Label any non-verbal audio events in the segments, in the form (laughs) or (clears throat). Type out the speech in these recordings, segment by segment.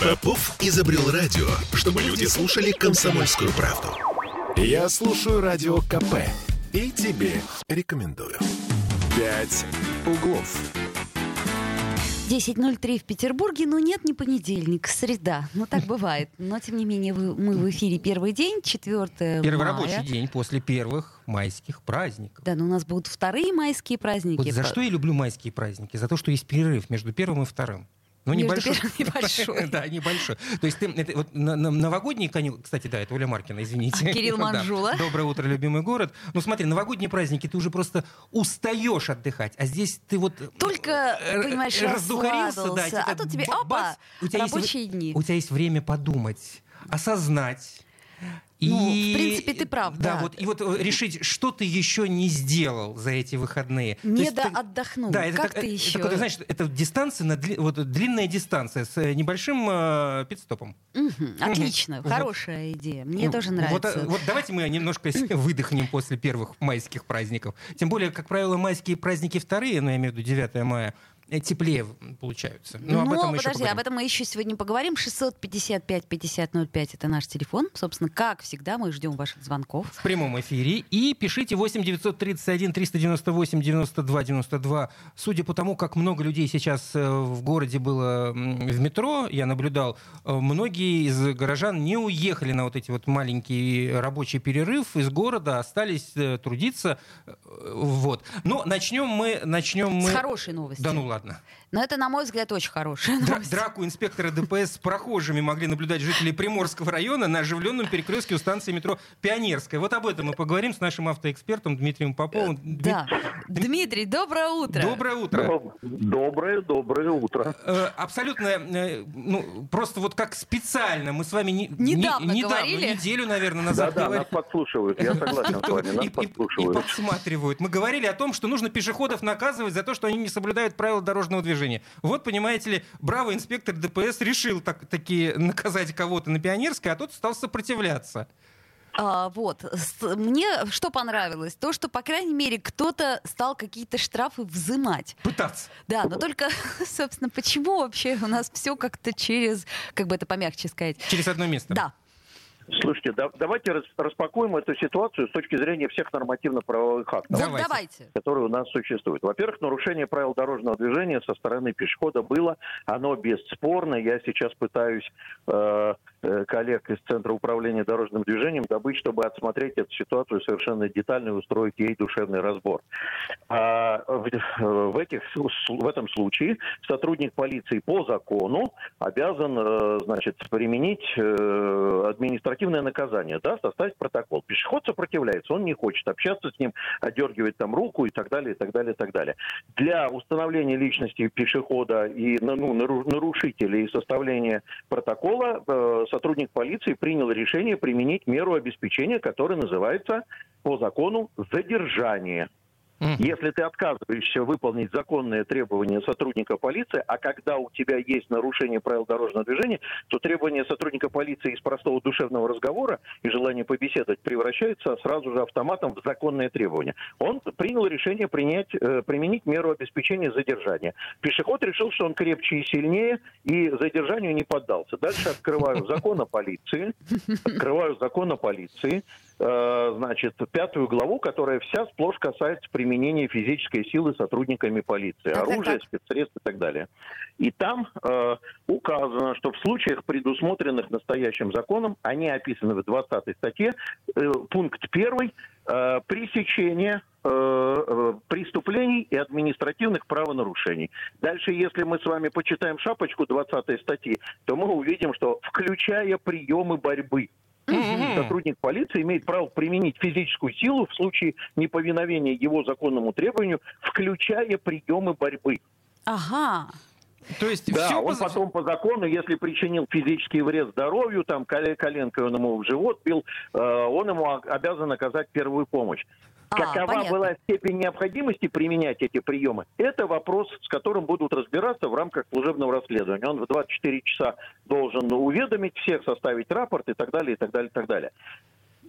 Попов изобрел радио, чтобы люди слушали комсомольскую правду. Я слушаю радио КП и тебе рекомендую. «Пять углов». 10.03 в Петербурге, но нет, не понедельник, среда. Ну, так бывает. Но, тем не менее, вы, мы в эфире первый день, 4 Первый мая. рабочий день после первых майских праздников. Да, но у нас будут вторые майские праздники. Вот за что я люблю майские праздники? За то, что есть перерыв между первым и вторым. Ну, Между небольшой. небольшой. (laughs) Да, небольшой. То есть ты, это вот на- на- новогодние каникулы... Кстати, да, это Оля Маркина, извините. А Кирилл (laughs) Да. Манжула. Доброе утро, любимый город. Ну, смотри, новогодние праздники, ты уже просто устаешь отдыхать. А здесь ты вот... Только, э, понимаешь, раздухарился, да, расслабился, а тут тебе, опа, у тебя есть рабочие вре- дни. У тебя есть время подумать, осознать. Ну, в принципе, ты прав, Да, да. вот, и вот э, решить, что ты еще не сделал за эти выходные. Не ты- отдохнул. да, это как так- ты это еще? ты знаешь, это дистанция, на дли- вот длинная дистанция с э, небольшим э, пидстопом. Мгм, Отлично, Вот. хорошая идея. Мне Ну, тоже Вот, нравится. э, вот давайте мы немножко (clears throat) выдохнем после первых майских праздников. Тем более, как правило, майские праздники вторые, ну, я имею в виду 9 мая, э, теплее получаются. Но об этом еще подожди, поговорим. об этом мы еще сегодня поговорим. 655-5005 это наш телефон. Собственно, как всегда, мы ждем ваших звонков. в прямом эфире. И пишите 8 931 398 92 92. Судя по тому, как много людей сейчас э, в городе было в метро, я наблюдал, э, многие из горожан не уехали на вот эти вот маленький рабочий перерыв из города, остались э, трудиться. Э, Вот. Но начнем мы... Начнем мы... С хорошей новостью. Да ну ладно. обратно. Но это, на мой взгляд, очень хорошая новость. Драку инспектора ДПС с прохожими могли наблюдать жители Приморского района на оживленном перекрестке у станции метро Пионерская. Вот об этом мы поговорим с нашим автоэкспертом Дмитрием Поповым. Дми- Да. Дмитрий, доброе утро. Доброе утро. Доб- Доброе, доброе утро. Э, Абсолютно, э, ну, просто вот как специально мы с вами не, Недавно не- говорили. неделю, наверное, назад Да-да, говорили. нас подслушивают, я согласен (laughs) с вами, И, нас и- и подслушивают. подсматривают. Мы говорили о том, что нужно пешеходов наказывать за то, что они не соблюдают правила дорожного движения. Вот, понимаете ли, бравый инспектор ДПС решил так, таки наказать кого-то на Пионерской, а тот стал сопротивляться. А, вот. Мне что понравилось? То, что, по крайней мере, кто-то стал какие-то штрафы взимать. Пытаться. Да, но только, собственно, почему вообще у нас все как-то через, как бы это помягче сказать? Через одно место. Да. Слушайте, да- давайте рас- распакуем эту ситуацию с точки зрения всех нормативно-правовых актов. Вот Давайте. давайте. которые у нас существуют. Во-первых, нарушение правил дорожного движения со стороны пешехода было, оно бесспорно. Я сейчас пытаюсь э, коллег из Центра управления дорожным движением добыть, чтобы отсмотреть эту ситуацию совершенно детально и устроить ей душевный разбор. А, в, этих, в этом случае сотрудник полиции по закону обязан э, значит, применить э, административное наказание, да, составить протокол. Пешеход сопротивляется, он не хочет общаться с ним, одергивает там руку и так далее, и так далее, и так далее. Для установления личности пешехода и ну, нару- нарушителя и составления протокола э, сотрудник полиции принял решение применить меру обеспечения, которая называется по закону задержание. Мгм. Если ты отказываешься выполнить законные требования сотрудника полиции, а когда у тебя есть нарушение правил дорожного движения, то требования сотрудника полиции из простого душевного разговора и желание побеседовать превращаются сразу же автоматом в законные требования. Он принял решение принять, э, применить меру обеспечения задержания. Пешеход решил, что он крепче и сильнее, и задержанию не поддался. Дальше открываю закон о полиции, открываю закон о полиции, э, значит, пятую главу, которая вся сплошь касается применения физической силы сотрудниками полиции, Так, так, оружия, так. спецсредств и так далее. И там э, указано, что в случаях, предусмотренных настоящим законом, они описаны в 20 статье, э, пункт 1, э, пресечение э, э, преступлений и административных правонарушений. Дальше, если мы с вами почитаем шапочку 20 статьи, то мы увидим, что включая приемы борьбы, Мгм. Сотрудник полиции имеет право применить физическую силу в случае неповиновения его законному требованию, включая приемы борьбы. Ага. То есть Да, все он потом по закону, если причинил физический вред здоровью, там коле- коленкой он ему в живот бил, э, он ему обязан оказать первую помощь. А, Какова понятно. была степень необходимости применять эти приемы, это вопрос, с которым будут разбираться в рамках служебного расследования. Он в 24 часа должен уведомить всех, составить рапорт и так далее, и так далее, и так далее.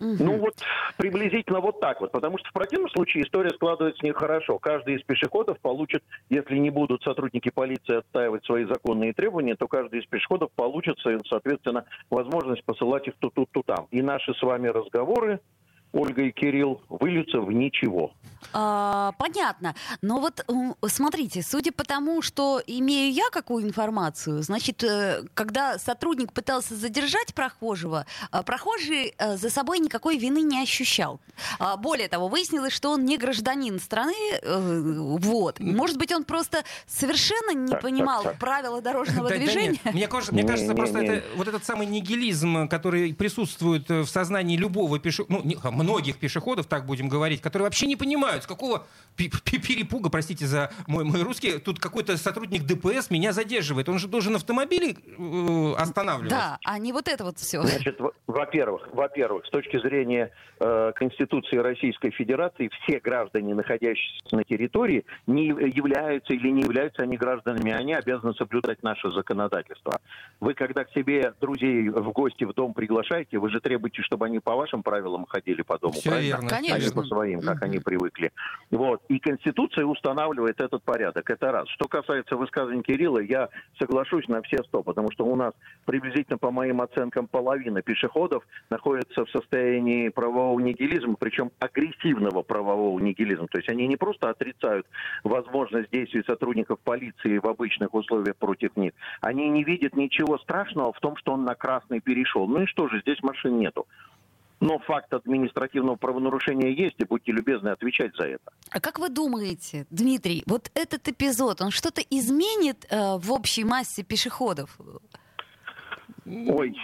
Ну вот приблизительно вот так вот, потому что в противном случае история складывается нехорошо. Каждый из пешеходов получит, если не будут сотрудники полиции отстаивать свои законные требования, то каждый из пешеходов получит, соответственно, возможность посылать их то тут, то там. И наши с вами разговоры Ольга и Кирилл выльются в ничего. А, понятно. Но вот смотрите, судя по тому, что имею я какую информацию, значит, э, когда сотрудник пытался задержать прохожего, а, прохожий э, за собой никакой вины не ощущал. А, более того, выяснилось, что он не гражданин страны. Э, вот. Может быть, он просто совершенно не так, понимал так, так. правила дорожного (laughs) да, движения. Мне кажется, мне кажется просто это вот этот самый нигилизм, который присутствует в сознании любого пешехода, ну, многих пешеходов, так будем говорить, которые вообще не понимают, с какого перепуга, простите за мой, мой русский, тут какой-то сотрудник ДПС меня задерживает. Он же должен автомобили э, останавливать. Да, а не вот это вот все. Значит, во-первых, во-первых, с точки зрения э, Конституции Российской Федерации, все граждане, находящиеся на территории, не являются или не являются они гражданами, они обязаны соблюдать наше законодательство. Вы, когда к себе друзей в гости в дом приглашаете, вы же требуете, чтобы они по вашим правилам ходили по дому, Все правильно? Верно. Конечно. А не по своим, как они привыкли. Вот. И Конституция устанавливает этот порядок. Это раз. Что касается высказывания Кирилла, я соглашусь на все сто, потому что у нас приблизительно, по моим оценкам, половина пешеходов находится в состоянии правового нигилизма, причем агрессивного правового нигилизма. То есть они не просто отрицают возможность действий сотрудников полиции в обычных условиях против них, они не видят ничего страшного в том, что он на красный перешел. Ну и что же, здесь машин нету. Но факт административного правонарушения есть, и будьте любезны отвечать за это. А как вы думаете, Дмитрий, вот этот эпизод, он что-то изменит э, в общей массе пешеходов? Ой,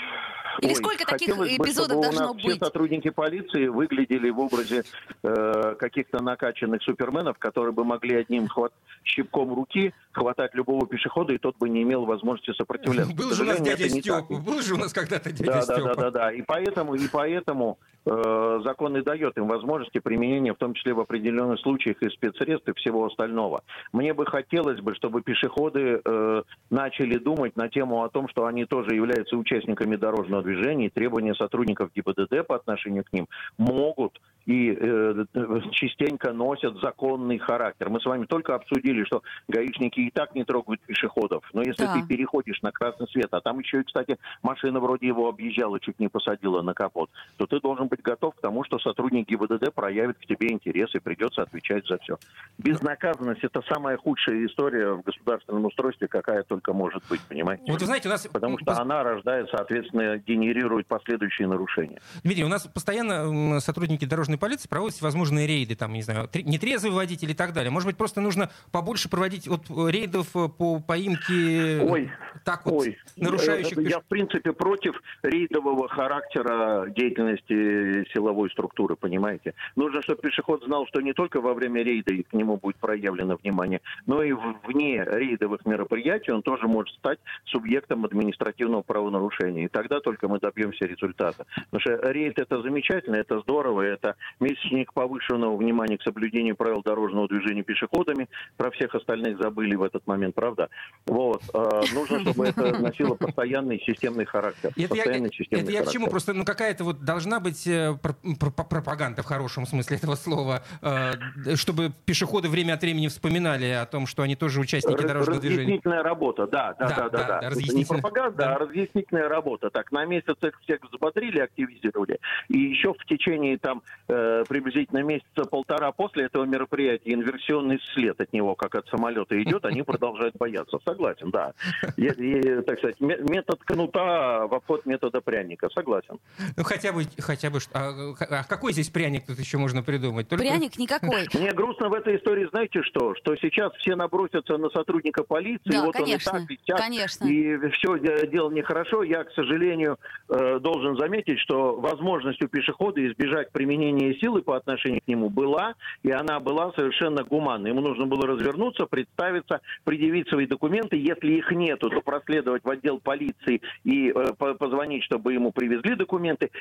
или Ой, сколько таких эпизодов бы, должно у нас быть? Все сотрудники полиции выглядели в образе э, каких-то накачанных суперменов, которые бы могли одним хват... щипком руки хватать любого пешехода, и тот бы не имел возможности сопротивляться. Был же у нас дядя Степа, был же у нас когда-то дядя да, Степа. Да, да, да, да. И поэтому, и поэтому э, закон и дает им возможности применения, в том числе в определенных случаях и спецсредств и всего остального. Мне бы хотелось бы, чтобы пешеходы э, начали думать на тему о том, что они тоже являются участниками дорожного движения, и требования сотрудников ГИБДД по отношению к ним могут и э, частенько носят законный характер. Мы с вами только обсудили, что гаишники и так не трогают пешеходов. Но если да. ты переходишь на красный свет, а там еще и, кстати, машина вроде его объезжала, чуть не посадила на капот, то ты должен быть готов к тому, что сотрудник ГИБДД проявит к тебе интерес и придется отвечать за все. Безнаказанность – это самая худшая история в государственном устройстве, какая только может быть, понимаете? Вот вы знаете, у нас... Потому что она рождает, соответственно, генерирует последующие нарушения. Дмитрий, у нас постоянно сотрудники дорожной патрульной полиции проводят всевозможные рейды, там, не знаю, нетрезвый водитель и так далее. Может быть, просто нужно побольше проводить вот рейдов э, по поимке ой, так вот ой. нарушающих... Я, в принципе, против рейдового характера деятельности силовой структуры, понимаете? Нужно, чтобы пешеход знал, что не только во время рейда к нему будет проявлено внимание, но и вне рейдовых мероприятий он тоже может стать субъектом административного правонарушения. И тогда только мы добьемся результата. Потому что рейд это замечательно, это здорово, это месячник повышенного внимания к соблюдению правил дорожного движения пешеходами. Про всех остальных забыли в этот момент, правда? Вот. А, нужно, чтобы это (laughs) носило постоянный системный характер. Это постоянный я, системный это я к чему? Просто ну, какая-то вот должна быть э, пропаганда в хорошем смысле этого слова, э, чтобы пешеходы время от времени вспоминали о том, что они тоже участники дорожного движения. Разъяснительная работа, да, да, да, да. да, да. да. Не пропаганда, да. а разъяснительная работа. Так, на месяц их всех взбодрили, активизировали. И еще в течение там Э, приблизительно месяца полтора после этого мероприятия инверсионный след от него, как от самолета идет, они (laughs) продолжают бояться. Согласен, да. И, и, так сказать, метод кнута в обход метода пряника. Согласен. Ну, хотя бы, хотя бы, а, а какой здесь пряник тут еще можно придумать? Только... Пряник никакой. (laughs) Мне грустно в этой истории, знаете что? Что сейчас все набросятся на сотрудника полиции, да, вот конечно, он и так, и так, конечно. и все дело нехорошо. Я, к сожалению, э, должен заметить, что возможность у пешехода избежать применения применение силы по отношению к нему была, и она была совершенно гуманной. Ему нужно было развернуться, представиться, предъявить свои документы. Если их нету, то проследовать в отдел полиции и э, позвонить, чтобы ему привезли документы,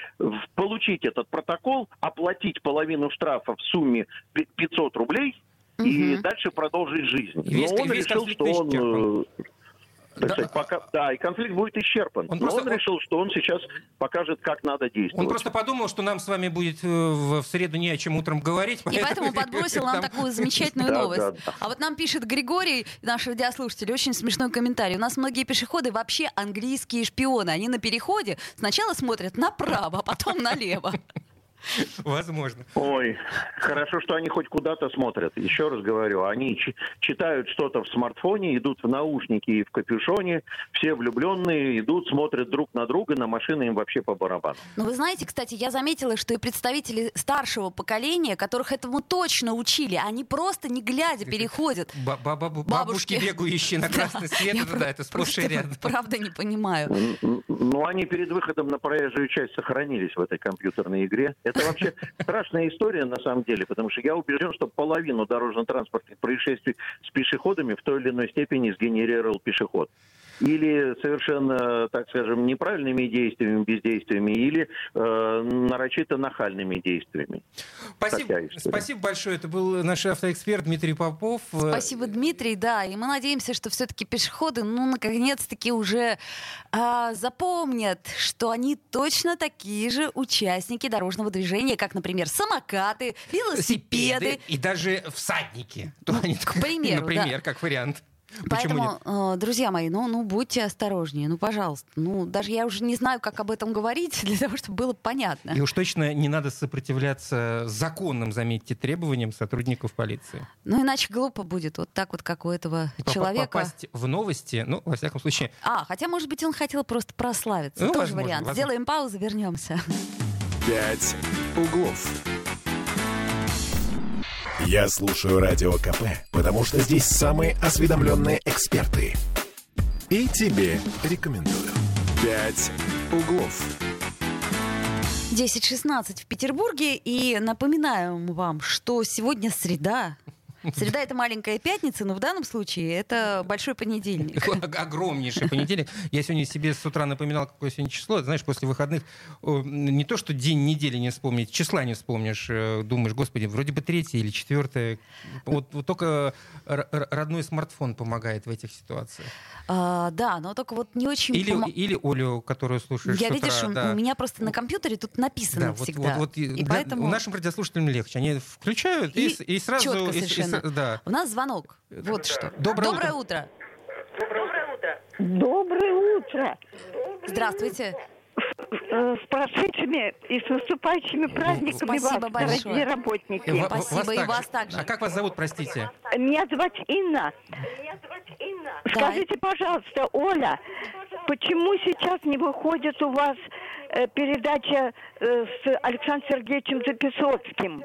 получить этот протокол, оплатить половину штрафа в сумме 500 рублей, угу. и дальше продолжить жизнь. Весь, Но он решил, что он... Да. Сказать, пока, да, и конфликт будет исчерпан. Он Но просто... он решил, что он сейчас покажет, как надо действовать. Он просто подумал, что нам с вами будет э, в среду не о чем утром говорить. И поэтому (laughs) подбросил нам такую замечательную (laughs) новость. А вот нам пишет Григорий, наш радиослушатель, очень смешной комментарий. У нас многие пешеходы вообще английские шпионы. Они на переходе сначала смотрят направо, а потом налево. (laughs) (laughs) Возможно. Ой, хорошо, что они хоть куда-то смотрят. Еще раз говорю, они читают что-то в смартфоне, идут в наушники и в капюшоне, все влюбленные идут, смотрят друг на друга, на машины им вообще по барабану. Ну, вы знаете, кстати, я заметила, что и представители старшего поколения, которых этому точно учили, они просто не глядя переходят. Бабушки бегающие на (laughs) красный свет, да, это сплошь и рядом. (laughs) Правда не понимаю. Ну, они перед выходом на проезжую часть сохранились в этой компьютерной игре. Это вообще страшная история на самом деле, потому что я убежден, что половину дорожно-транспортных происшествий с пешеходами в той или иной степени сгенерировал пешеход или совершенно, так скажем, неправильными действиями, бездействиями, или э, нарочито нахальными действиями. Спасибо, спасибо большое. Это был наш автоэксперт Дмитрий Попов. Спасибо, Дмитрий, да. И мы надеемся, что все-таки пешеходы, ну, наконец-таки уже э, запомнят, что они точно такие же участники дорожного движения, как, например, самокаты, велосипеды. И даже всадники. Ну, к примеру, Например, да. как вариант. Поэтому, э, друзья мои, ну, ну будьте осторожнее, ну пожалуйста. Ну даже я уже не знаю, как об этом говорить (laughs) для того, чтобы было понятно. И уж точно не надо сопротивляться законным, заметьте, требованиям сотрудников полиции. Ну иначе глупо будет, вот так вот как у этого И человека. Попасть в новости, ну во всяком случае. А, хотя может быть он хотел просто прославиться, ну, тоже возможно, вариант. Возможно. Сделаем паузу, вернемся. Пять углов. Я слушаю Радио КП, потому что здесь самые осведомленные эксперты. И тебе рекомендую. «Пять углов». 10.16 в Петербурге. И напоминаем вам, что сегодня среда. Среда это маленькая пятница, но в данном случае это большой понедельник. Огромнейший понедельник. Я сегодня себе с утра напоминал, какое сегодня число. Знаешь, после выходных не то, что день недели не вспомнить, числа не вспомнишь. Э, думаешь, господи, вроде бы третье или четвертое. Вот, вот только родной смартфон помогает в этих ситуациях. А, да, но только вот не очень... Или, пом... или Олю, которую слушаешь Я, с видишь, утра, у, да. у меня просто на компьютере тут написано да, всегда. Вот, вот, вот, и поэтому... Нашим радиослушателям легче. Они включают и, и, и сразу... Совершенно. И, (laughs) да. У нас звонок. Вот да. что. Доброе, Доброе утро. утро. Доброе утро. Доброе утро. Здравствуйте. С прошедшими и с наступающими праздниками Спасибо вас, большое. дорогие работники. И Спасибо, вас и также. вас также. А как вас зовут, простите? Меня зовут Инна. Меня зовут Инна. Скажите, пожалуйста, Оля, почему сейчас не выходит у вас э, передача э, с Александром Сергеевичем Записоцким?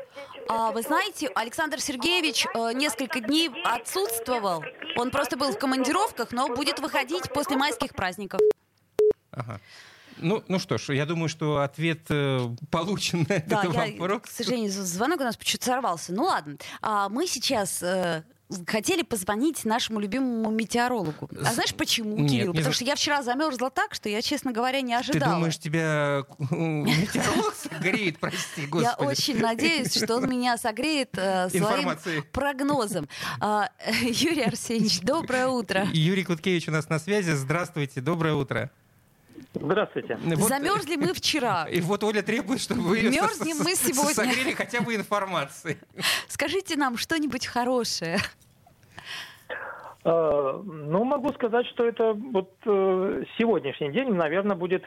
А, вы знаете, Александр Сергеевич э, несколько дней отсутствовал. Он просто был в командировках, но будет выходить после майских праздников. Ага. Ну, ну что ж, я думаю, что ответ э, получен на да, этот я, вопрос. К сожалению, звонок у нас почему-то сорвался. Ну ладно. А мы сейчас э, хотели позвонить нашему любимому метеорологу. А знаешь почему, Нет, Кирилл? не Потому за- что я вчера замерзла так, что я, честно говоря, не Ты ожидала. думаешь, тебя э, метеоролог согреет, прости, господи. Я очень надеюсь, что он меня согреет э, своим прогнозом. А, (laughs) Юрий Арсеньевич, доброе утро. Юрий Куткевич у нас на связи. Здравствуйте, доброе утро. Здравствуйте. Вот- Замерзли мы вчера. (laughs) И вот Оля требует, чтобы вы Мерзнем мы сегодня. согрели хотя бы информацией. Скажите нам что-нибудь хорошее. Э, Ну, могу сказать, что это вот э, сегодняшний день, наверное, будет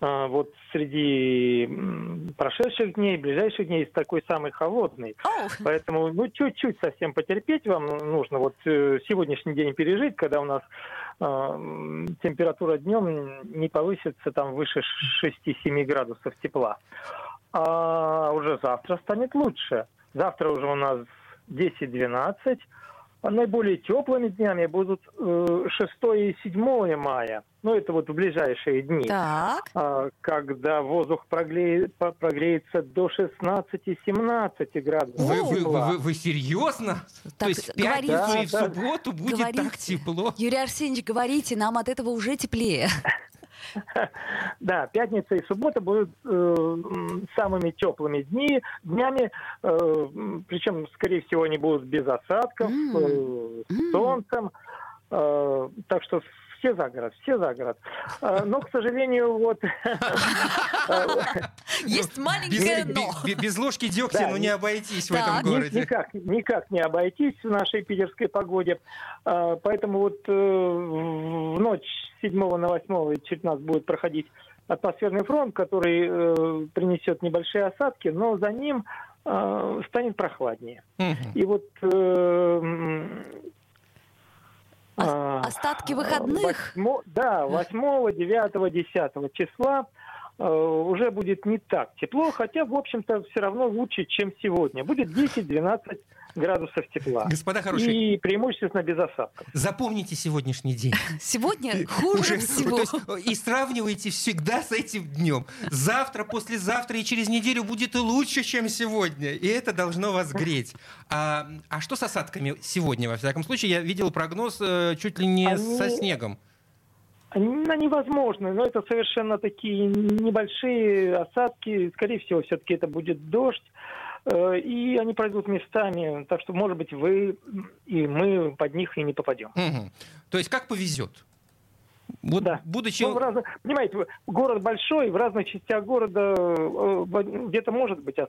э, вот среди прошедших дней, ближайших дней такой самый холодный. Оу, Поэтому, ну, чуть-чуть совсем потерпеть вам нужно. Вот э, сегодняшний день пережить, когда у нас э, температура днем не повысится там выше 6-7 градусов тепла. А уже завтра станет лучше. Завтра уже у нас 10-12. А наиболее теплыми днями будут э, 6 и 7 мая. Ну, это вот в ближайшие дни. так. А, когда воздух прогле- прогреется до 16-17 градусов. Вы, вы, вы- вы серьезно? Так, То есть в говорите. пятницу и в Да, да. субботу будет Говорите. так тепло? Юрий Арсеньевич, говорите, нам от этого уже теплее. (laughs) Да, пятница и суббота будут э, самыми теплыми дни, днями, э, причем, скорее всего, они будут без осадков, э, с солнцем. Э, так что все за город, все за город. А, но, к сожалению, вот... Есть маленькое но. Без ложки дегтя, ну не обойтись в этом городе. Никак, никак не обойтись в нашей питерской погоде. А, поэтому вот э, в ночь 7 на 8 чуть нас будет проходить атмосферный фронт, который э, принесет небольшие осадки, но за ним э, станет прохладнее. Угу. И вот э, Остатки выходных? 8, да, 8, 9, 10 числа уже будет не так тепло, хотя, в общем-то, все равно лучше, чем сегодня. Будет 10-12 градусов тепла. Господа хорошие. И преимущественно без осадков. Запомните сегодняшний день. (laughs) Сегодня хуже всего. и сравнивайте всегда с этим днем. Завтра, послезавтра и через неделю будет лучше, чем сегодня. И это должно вас греть. А, а что с осадками сегодня, во всяком случае? Я видел прогноз э, чуть ли не Они... со снегом. Они возможны, но это совершенно такие небольшие осадки. Скорее всего, все-таки это будет дождь. Э, и они пройдут местами, так что, может быть, вы и мы под них и не попадем. Угу. То есть как повезет? Вот да. будучи... Ну, в раз... Понимаете, город большой, в разных частях города э, где-то может быть. Э,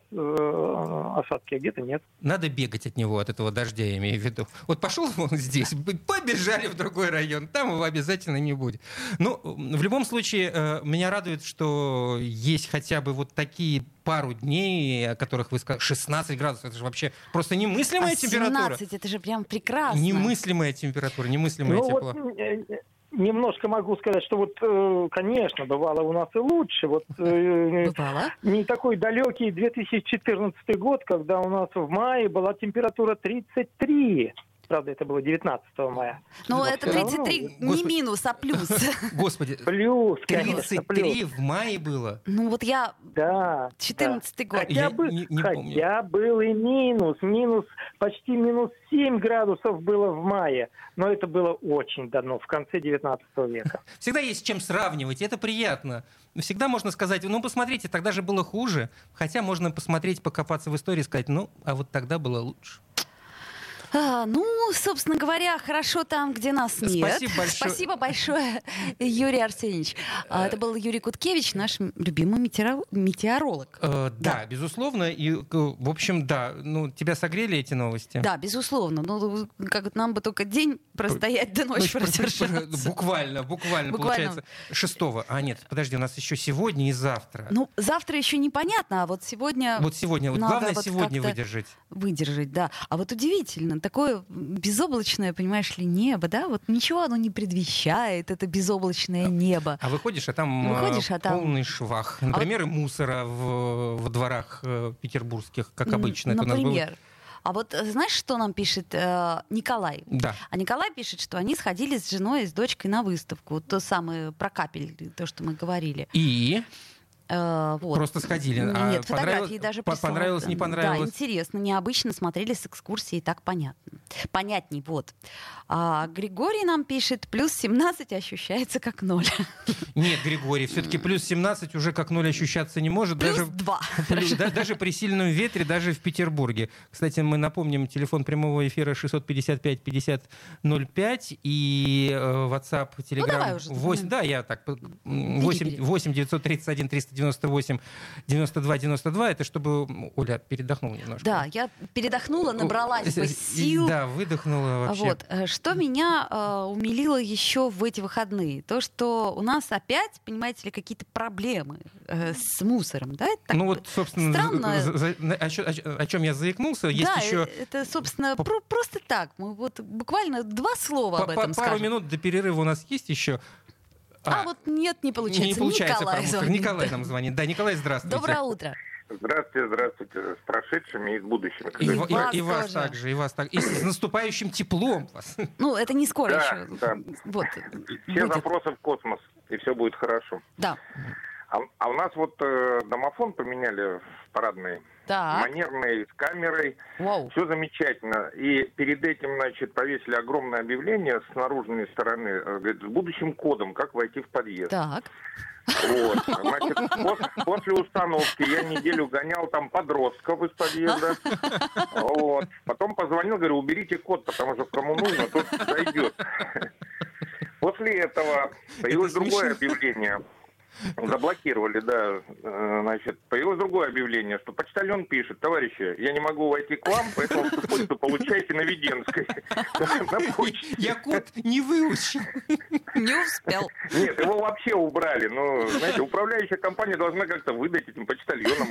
осадки, а где-то нет. Надо бегать от него, от этого дождя, я имею в виду. Вот пошел он (laughs) здесь, побежали в другой район, там его обязательно не будет. Ну, в любом случае, э, меня радует, что есть хотя бы вот такие пару дней, о которых вы сказали, 16 градусов, это же вообще просто немыслимая а 17, температура. 17, это же прям прекрасно. Немыслимая температура, немыслимое ну, тепло. Вот, немножко могу сказать, что вот, э, конечно, бывало у нас и лучше. Вот э, бывало? не такой далекий 2014 год, когда у нас в мае была температура 33. Правда, это было 19 мая. Но вот это 33 равно... не минус, а плюс. (laughs) Господи, плюс, 33 плюс. в мае было? Ну вот я... Да. 14 да. год. Хотя, я бы, не, не хотя был и минус. Минус, почти минус 7 градусов было в мае. Но это было очень давно, в конце 19 века. (laughs) Всегда есть с чем сравнивать, это приятно. Всегда можно сказать, ну, посмотрите, тогда же было хуже. Хотя можно посмотреть, покопаться в истории и сказать, ну, а вот тогда было лучше. А, ну, собственно говоря, хорошо там, где нас нет. Спасибо большое. Спасибо большое, (laughs) Юрий Арсеньевич. А, это был Юрий Куткевич, наш любимый метеоролог. Э, да, да, безусловно. И, э, в общем, да, ну, тебя согрели эти новости? Да, безусловно. Ну, как нам бы только день простоять до ночи продержаться. (laughs) Буквально, буквально, получается. Шестого. А нет, подожди, у нас еще сегодня и завтра. Ну, завтра еще непонятно, а вот сегодня... Вот сегодня. Вот главное сегодня выдержать. Выдержать, да. А вот удивительно, такое безоблачное, понимаешь ли, небо, да, вот ничего оно не предвещает, это безоблачное небо. А выходишь, а там, выходишь, а там... полный швах. Например, а вот... мусора в, в дворах э, петербургских, как обычно. Например. Это у нас было... А вот э, знаешь, что нам пишет э, Николай? Да. А Николай пишет, что они сходили с женой и с дочкой на выставку. То самое про капель, то, что мы говорили. И? Э, вот. Просто сходили. Нет, а фотографии даже прислал. Понравилось, не понравилось? Да, интересно, необычно смотрели с экскурсии, так понятно. Понятней, вот. А Григорий нам пишет, плюс 17 ощущается как ноль. Нет, Григорий, все-таки плюс 17 уже как ноль ощущаться не может. Плюс даже, 2. (laughs) Да, даже при сильном ветре, даже в Петербурге. Кстати, мы напомним, телефон прямого эфира 655-5005 и э, WhatsApp, Telegram. Ну, давай уже. 8, да, я так. 8, 8 931 398 92 92. Это чтобы Оля передохнула немножко. Да, я передохнула, набралась бы (laughs) сил. Да, выдохнула вообще. Вот. Э, что меня э, умилило еще в эти выходные? То, что у нас опять, понимаете ли, какие-то проблемы э, с мусором, да? Так ну вот, собственно, странно. За, за, о, о, о чем я заикнулся, есть да, еще... это, собственно, про, просто так. Мы вот буквально два слова об этом Пару минут до перерыва у нас есть еще. А, а вот нет, не получается. Не получается, Николай, звонит. Николай нам звонит. Да, Николай, здравствуйте. Доброе утро. Здравствуйте, здравствуйте, с прошедшими и с будущими. И, и, вас, и, и вас также, и вас так, и с наступающим теплом вас. Ну, это не скоро да, еще. Да. Вот. Все будет. запросы в космос, и все будет хорошо. Да. А, а у нас вот э, домофон поменяли в парадной. Так. Манерный, с камерой. Вау. Все замечательно. И перед этим, значит, повесили огромное объявление с наружной стороны, э, говорит, с будущим кодом, как войти в подъезд. Так. Вот. (laughs) Значит, после, после установки я неделю гонял там подростков из подъезда. Вот. Потом позвонил, говорю, уберите код, потому что кому нужно, тот зайдет. После этого появилось другое объявление Заблокировали, да. Э, значит, появилось другое объявление, что почтальон пишет, товарищи, я не могу войти к вам, поэтому почту получайте на Веденской. (laughs) Я код не выучил. Не успел. Нет, его вообще убрали. Ну, знаете, управляющая компания должна как-то выдать этим почтальонам.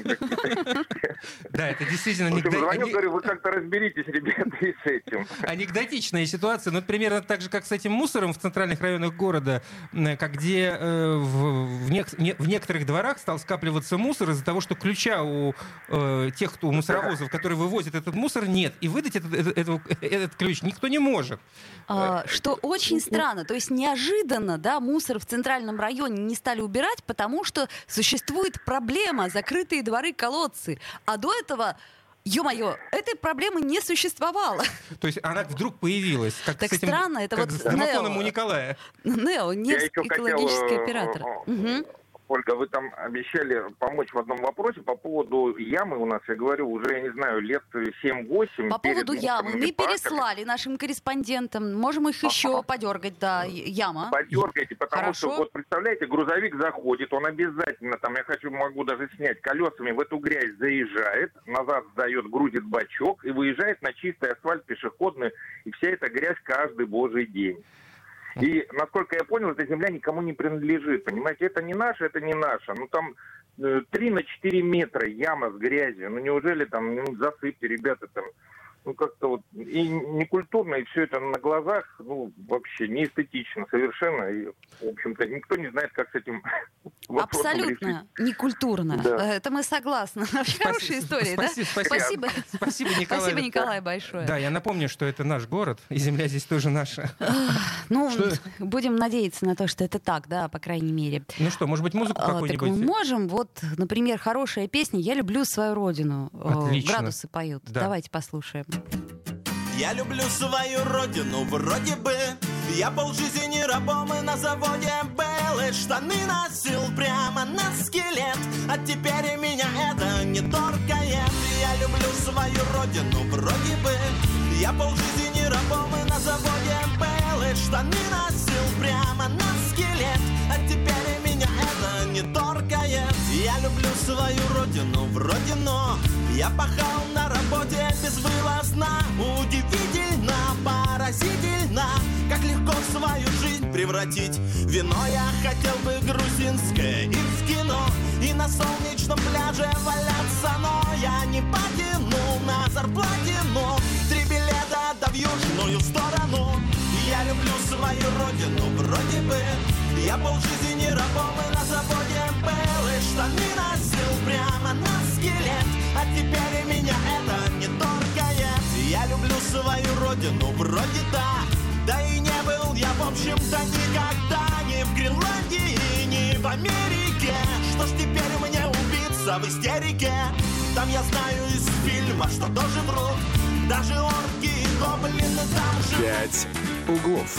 Да, это действительно. Звоню, говорю, вы как-то разберитесь, ребята, и с этим. Анекдотичная ситуация. Ну, примерно так же, как с этим мусором в центральных районах города, как где э, в не, в некоторых дворах стал скапливаться мусор из-за того, что ключа у э, тех, кто у мусоровозов, которые вывозят этот мусор, нет. И выдать этот, этот, этот, этот ключ никто не может. А, что очень странно. То есть неожиданно да, мусор в центральном районе не стали убирать, потому что существует проблема закрытые дворы колодцы. А до этого Ё-моё, этой проблемы не существовало. (laughs) То есть она вдруг появилась. Как так с этим, странно, это как вот с домофоном у Николая. Нео, не экологический хотел, оператор. Угу. Ольга, вы там обещали помочь в одном вопросе по поводу ямы у нас, я говорю, уже, я не знаю, лет 7-8. По поводу ямы мы переслали нашим корреспондентам. Можем их еще подергать, да, яма. Подергайте, потому Хорошо. что, вот представляете, грузовик заходит, он обязательно, там, я хочу, могу даже снять, колесами в эту грязь заезжает, назад сдает, грузит бачок и выезжает на чистый асфальт пешеходный, и вся эта грязь каждый божий день. И, насколько я понял, эта земля никому не принадлежит. Понимаете, это не наше, это не наше. Ну, там 3 э, на 4 метра яма с грязью. Ну, неужели там, ну, засыпьте, ребята, там, ну, как-то вот и некультурно, и все это на глазах, ну, вообще не эстетично совершенно. И, в общем-то, никто не знает, как с этим (laughs) Абсолютно некультурно. Да. Это мы согласны. Вообще (laughs) хорошая история, да? Спасибо. Спасибо, (laughs) Николай. Спасибо, Николай, большое. Да, я напомню, что это наш город, и земля здесь тоже наша. Ну, будем надеяться на то, что это так, да, по крайней мере. Ну что, может быть, музыку а, какую-нибудь? мы можем. Вот, например, хорошая песня «Я люблю свою родину». Отлично. Градусы поют. Давайте послушаем. Я люблю свою родину, вроде бы. Я полжизни рабом и на заводе был. И штаны носил прямо на скелет. А теперь меня это не торкает Я люблю свою родину, вроде бы. Я полжизни рабом и на заводе был. И штаны носил прямо на скелет. А теперь меня это не торкает Я люблю свою родину, вроде но я пахал на работе безвылазно. Удивительно, поразительно Как легко свою жизнь превратить. Вино я хотел бы грузинское и в кино И на солнечном пляже валяться Но я не потяну на зарплате Но три билета да в южную сторону. Я люблю свою родину вроде бы Я полжизни рабом и на заводе был И штаны носил прямо на скелет. А теперь меня это не торкает Я. Люблю свою родину, вроде да. Да и не был я, в общем-то, никогда Ни в Гренландии, ни в Америке. Что ж теперь мне убиться в истерике? Там я знаю из фильма, что тоже врут Даже орки и гоблины там живут. Пять углов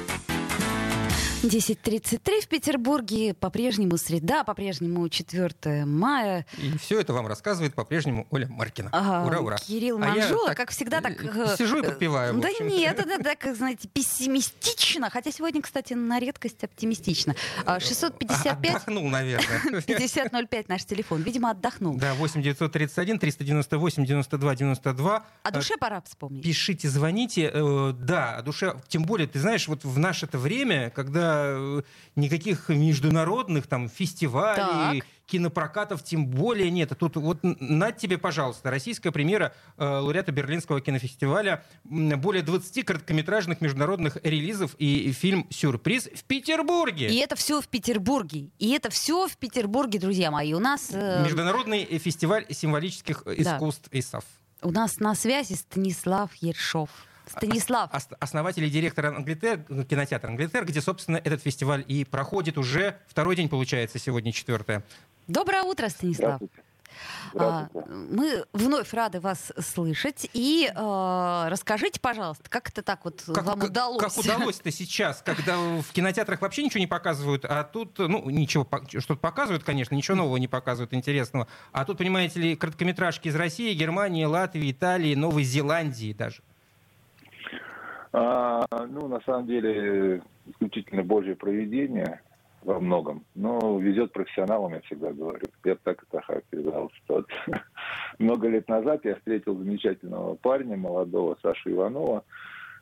10.33 в Петербурге. По-прежнему среда, по-прежнему 4 мая. И все это вам рассказывает по-прежнему Оля Маркина. Ага, ура, ура. Кирилл Манжула, а так, как всегда, так... Э, сижу и подпеваю. Да нет, (laughs) это так, знаете, пессимистично. Хотя сегодня, кстати, на редкость оптимистично. 655... А, отдохнул, наверное. (laughs) 5005 наш телефон. Видимо, отдохнул. Да, 8 931 398 92 92. О душе пора вспомнить. Пишите, звоните. Э, да, о душе. Тем более, ты знаешь, вот в наше это время, когда Никаких международных там фестивалей, так. кинопрокатов тем более нет. Тут вот над тебе, пожалуйста, российская премьера э, лауреата Берлинского кинофестиваля, более 20 короткометражных международных релизов и фильм «Сюрприз» в Петербурге. И это все в Петербурге. И это все в Петербурге, друзья мои. У нас... Э... Международный фестиваль символических искусств да. ИСАФ. У нас на связи Станислав Ершов. Станислав. Основатель и директор Англитер, кинотеатра Англитер, где, собственно, этот фестиваль и проходит уже второй день, получается, сегодня четвертое. Доброе утро, Станислав. А, мы вновь рады вас слышать. И э, расскажите, пожалуйста, как это так вот как, вам удалось? Как удалось-то сейчас, когда в кинотеатрах вообще ничего не показывают, а тут, ну, ничего, что-то показывают, конечно, ничего нового не показывают, интересного. А тут, понимаете ли, короткометражки из России, Германии, Латвии, Италии, Новой Зеландии даже. А, ну, на самом деле, исключительно Божье проведение во многом. Но везет профессионалам, я всегда говорю. Я так это характеризовал ситуацию. (laughs) Много лет назад я встретил замечательного парня, молодого Сашу Иванова,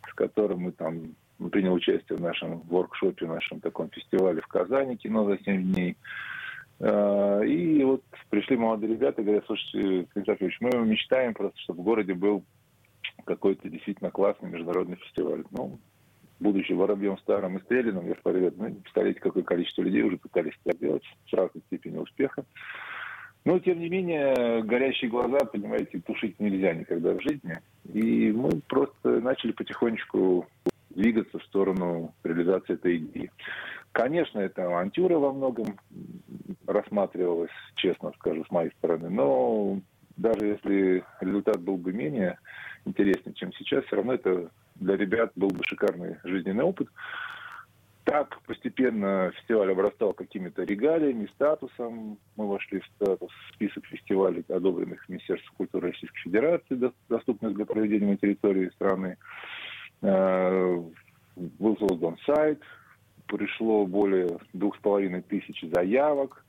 с которым мы там принял участие в нашем воркшопе, в нашем таком фестивале в Казани, кино за 7 дней. А, и вот пришли молодые ребята, говорят, слушайте, Константин мы мечтаем просто, чтобы в городе был какой-то действительно классный международный фестиваль. Ну, будучи воробьем старым и стрелянным, я говорю, ну, представляете, какое количество людей уже пытались это делать с разной степенью успеха. Но, тем не менее, горящие глаза, понимаете, тушить нельзя никогда в жизни. И мы просто начали потихонечку двигаться в сторону реализации этой идеи. Конечно, это авантюра во многом рассматривалась, честно скажу, с моей стороны, но даже если результат был бы менее интересный, чем сейчас, все равно это для ребят был бы шикарный жизненный опыт. Так постепенно фестиваль обрастал какими-то регалиями, статусом. Мы вошли в статус в список фестивалей, одобренных Министерством культуры Российской Федерации, доступных для проведения на территории страны. Э, был создан сайт, пришло более двух с половиной тысяч заявок.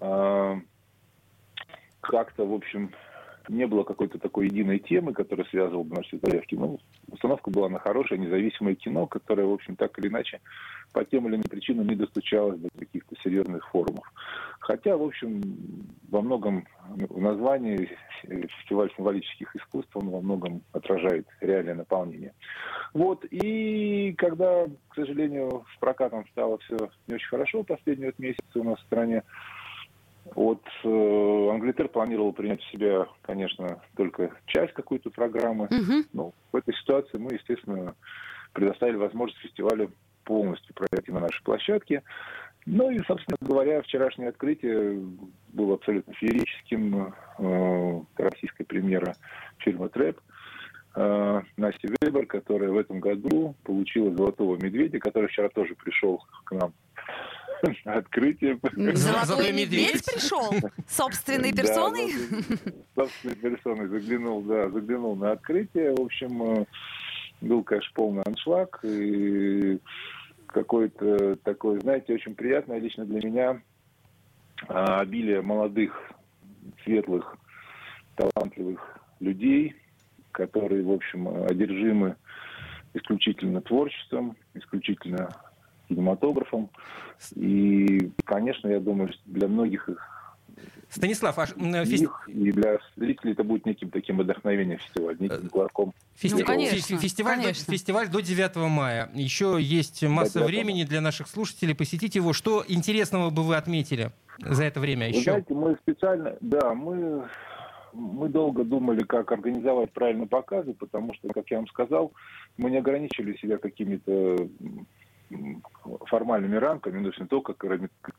Э, как-то, в общем, не было какой-то такой единой темы, которая связывала бы наши заявки. Ну, установка была на хорошее независимое кино, которое, в общем, так или иначе, по тем или иным причинам не достучалось до каких-то серьезных форумов. Хотя, в общем, во многом в названии фестиваль символических искусств, он во многом отражает реальное наполнение. Вот, и когда, к сожалению, с прокатом стало все не очень хорошо последние вот месяцы у нас в стране, вот э, Англитер планировал принять в себя, конечно, только часть какой-то программы. Угу. Но в этой ситуации мы, естественно, предоставили возможность фестивалю полностью пройти на нашей площадке. Ну и, собственно говоря, вчерашнее открытие было абсолютно феерическим. Э, российская премьера фильма «Трэп». Э, Настя Вебер, которая в этом году получила «Золотого медведя», который вчера тоже пришел к нам (laughs) открытие. Золотой медведь пришел? (laughs) Собственной персоной? Собственной персоной заглянул, да, заглянул на открытие. В общем, э, был, конечно, полный аншлаг. И какой-то такой, знаете, очень приятное лично для меня а, обилие молодых, светлых, талантливых людей, которые, в общем, одержимы исключительно творчеством, исключительно кинематографом. И, конечно, я думаю, для многих их Станислав, аж фест... и для зрителей это будет неким таким вдохновением фестиваля, неким главком. Фестиваль, ну, конечно, фестиваль, конечно. До, фестиваль до 9 мая. Еще есть масса времени для наших слушателей посетить его. Что интересного бы вы отметили за это время еще? Вы знаете, мы специально, да, мы мы долго думали, как организовать правильно показы, потому что, как я вам сказал, мы не ограничили себя какими-то формальными рамками, ну, то есть только,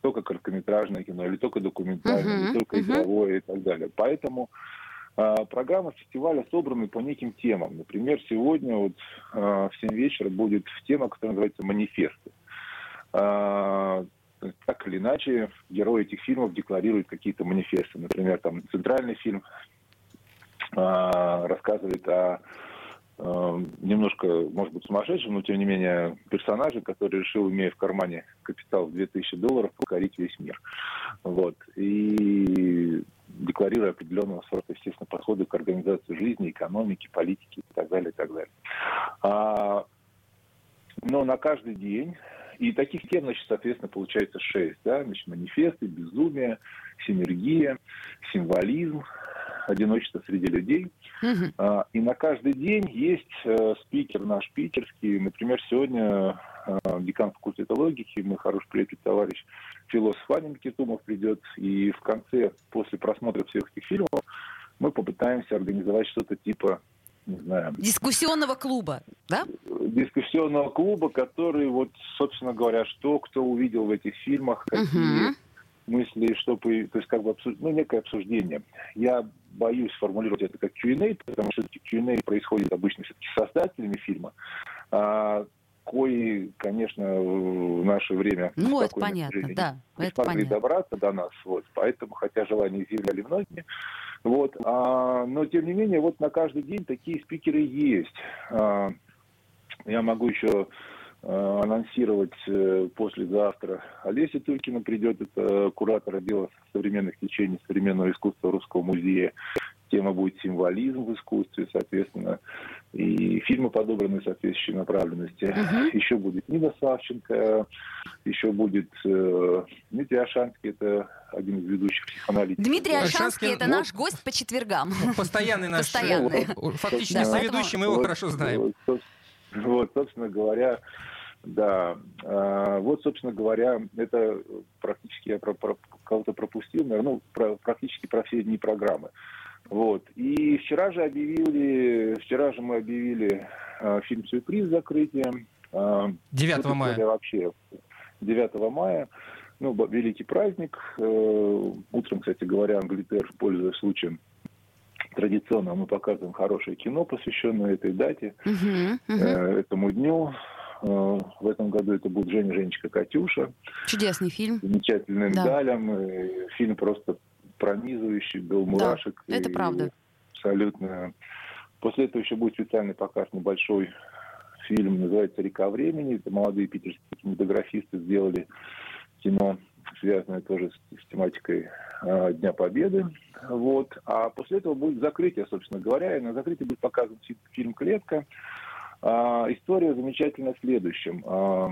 только короткометражное кино, или только документальное, uh-huh, или только uh-huh. игровое и так далее. Поэтому а, программа фестиваля собраны по неким темам. Например, сегодня вот а, в 7 вечера будет тема, которая называется «Манифесты». А, так или иначе, герои этих фильмов декларируют какие-то манифесты. Например, там центральный фильм а, рассказывает о Э, немножко, может быть, сумасшедшим, но, тем не менее, персонажа, который решил, имея в кармане капитал в 2000 долларов, покорить весь мир. Вот. И декларируя определенного сорта, естественно, подходы к организации жизни, экономики, политики и так далее, и так далее. А, но на каждый день и таких тем, значит, соответственно, получается шесть. Да? Значит, манифесты, безумие, синергия, символизм, одиночество среди людей. Угу. А, и на каждый день есть э, спикер наш питерский. Например, сегодня э, декан факультета логики, мой хороший приятель, товарищ философ Ваня Китумов придет. И в конце, после просмотра всех этих фильмов, мы попытаемся организовать что-то типа не знаю... Дискуссионного клуба, да? Дискуссионного клуба, который, вот, собственно говоря, что кто увидел в этих фильмах, какие... Угу мысли, что то есть как бы ну, некое обсуждение. Я боюсь формулировать это как Q&A, потому что Q&A происходит обычно все-таки с создателями фильма, а, кои, конечно, в наше время... Ну, это понятно, да, это понятно. добраться до нас, вот, поэтому, хотя желание изъявляли многие, вот, а, но, тем не менее, вот на каждый день такие спикеры есть. А, я могу еще анонсировать э, послезавтра. Олеся Тюлькина придет, это куратор отдела современных течений современного искусства Русского музея. Тема будет символизм в искусстве, соответственно, и фильмы подобраны соответствующей направленности. Uh-huh. (laughs) Еще будет Нина Савченко, еще будет э, Дмитрий Ашанский, это один из ведущих психоаналитиков. Дмитрий Ашанский, это наш гость по четвергам. Постоянный наш. Постоянный. Фактически соведущий, мы его хорошо знаем. (laughs) Вот, собственно говоря, да. А, вот, собственно говоря, это практически я про, про, кого-то пропустил, наверное, ну, про, практически про все дни программы. Вот. И вчера же объявили, вчера же мы объявили э, фильм «Сюрприз» закрытием. Э, 9 мая. Вообще 9 мая. Ну, великий праздник. Э, утром, кстати говоря, Англитер, пользуясь случаем, традиционно мы показываем хорошее кино, посвященное этой дате, uh-huh, uh-huh. этому дню. Э, в этом году это будет Женя, Женечка, Катюша. Чудесный фильм. Замечательным да. далем. Фильм просто пронизывающий, был мурашек. Да, это правда. Абсолютно. После этого еще будет специальный показ небольшой фильм, называется «Река времени». Это молодые питерские кинематографисты сделали кино, связанное тоже с, с тематикой э, Дня Победы. Вот. А после этого будет закрытие, собственно говоря, и на закрытии будет показан фильм «Клетка». А, история замечательная в следующем. А,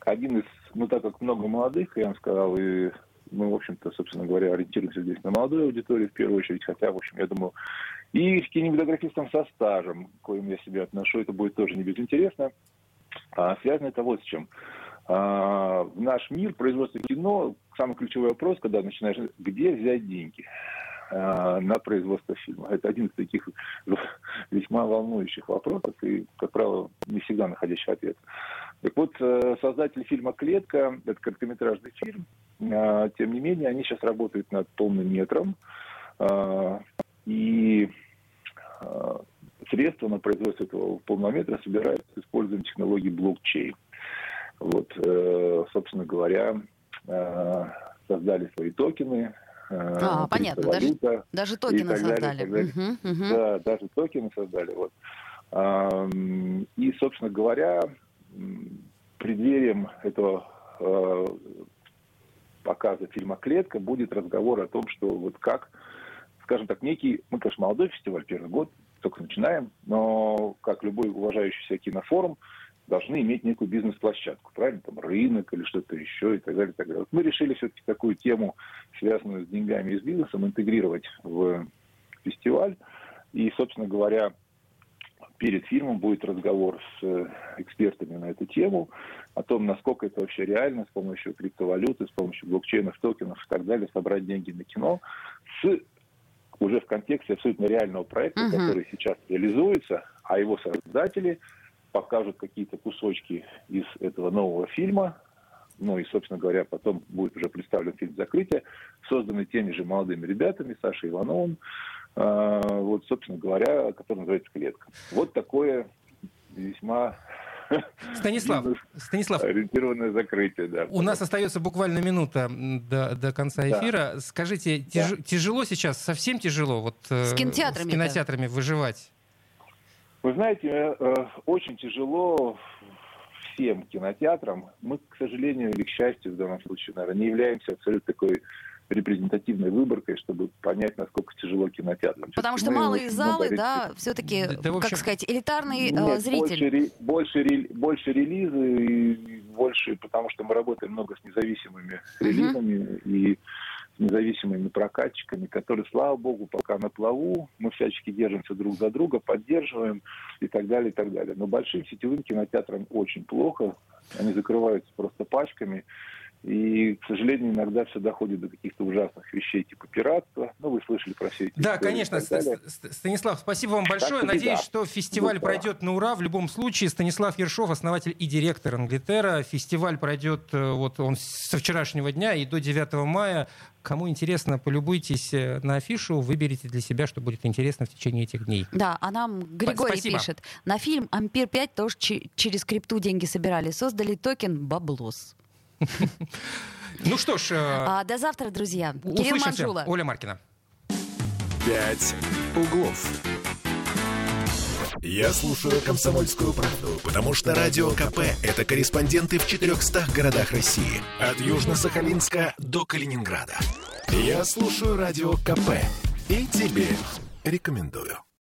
один из, ну так как много молодых, я вам сказал, и мы, в общем-то, собственно говоря, ориентируемся здесь на молодую аудиторию в первую очередь, хотя, в общем, я думаю, и кинематографистам со стажем, к коим я себя отношу, это будет тоже не безинтересно. А, связано это вот с чем. А, в наш мир производство кино, самый ключевой вопрос, когда начинаешь, где взять деньги? Э, на производство фильма. Это один из таких (laughs) весьма волнующих вопросов и, как правило, не всегда находящий ответ. Так вот, э, создатель фильма «Клетка» — это короткометражный фильм. Э, тем не менее, они сейчас работают над полным метром. И средства на производство этого полного метра собираются с технологии блокчейн. Вот, собственно говоря, создали свои токены, а, понятно, даже, даже токены создали. Угу, угу. Да, даже токены создали. Вот. И, собственно говоря, преддверием этого а, показа фильма «Клетка» будет разговор о том, что вот как, скажем так, некий, мы, конечно, молодой фестиваль, первый год, только начинаем, но как любой уважающий себя кинофорум, должны иметь некую бизнес-площадку, правильно, там рынок или что-то еще и так далее. И так далее. Вот мы решили все-таки такую тему, связанную с деньгами и с бизнесом, интегрировать в фестиваль. И, собственно говоря, перед фильмом будет разговор с э, экспертами на эту тему, о том, насколько это вообще реально с помощью криптовалюты, с помощью блокчейнов, токенов и так далее, собрать деньги на кино с уже в контексте абсолютно реального проекта, uh-huh. который сейчас реализуется, а его создатели – покажут какие-то кусочки из этого нового фильма, ну и, собственно говоря, потом будет уже представлен фильм «Закрытие», созданный теми же молодыми ребятами, Сашей Ивановым, э, вот, собственно говоря, который называется «Клетка». Вот такое весьма (laughs) Станислав, Станислав, ориентированное закрытие, да. У нас остается буквально минута до, до конца эфира. Да. Скажите, тяж, да. тяжело сейчас, совсем тяжело вот э, с кинотеатрами, с кинотеатрами выживать? Вы знаете, э, очень тяжело всем кинотеатрам. Мы, к сожалению или к счастью в данном случае, наверное, не являемся абсолютно такой репрезентативной выборкой, чтобы понять, насколько тяжело кинотеатрам. Потому что малые залы, да, все-таки, да, общем... как сказать, элитарный э, Нет, зритель. Больше, больше, больше релизы и больше, потому что мы работаем много с независимыми релизами и независимыми прокатчиками, которые, слава богу, пока на плаву, мы всячески держимся друг за друга, поддерживаем и так далее, и так далее. Но большим сетевым кинотеатрам очень плохо, они закрываются просто пачками, И, к сожалению, иногда все доходит до каких-то ужасных вещей, типа пиратства. Ну, вы слышали про все эти Да, конечно. Станислав, спасибо вам большое. Надеюсь, да. что фестиваль да. пройдет на ура. В любом случае, Станислав Ершов, основатель и директор Англитера. Фестиваль пройдет э, вот он со вчерашнего дня и до 9 мая. Кому интересно, полюбуйтесь э, на афишу, выберите для себя, что будет интересно в течение этих дней. Да, а нам Григорий Спасибо. пишет. На фильм «Ампир V» тоже через крипту деньги собирали. Создали токен «Баблос». (laughs) Ну что ж... Э, а, до завтра, друзья. Кирилл Манжула. Оля Маркина. «Пять углов». Я слушаю «Комсомольскую правду», потому что «Радио КП» — это корреспонденты в 400 городах России. От Южно-Сахалинска до Калининграда. Я слушаю «Радио КП» и тебе рекомендую.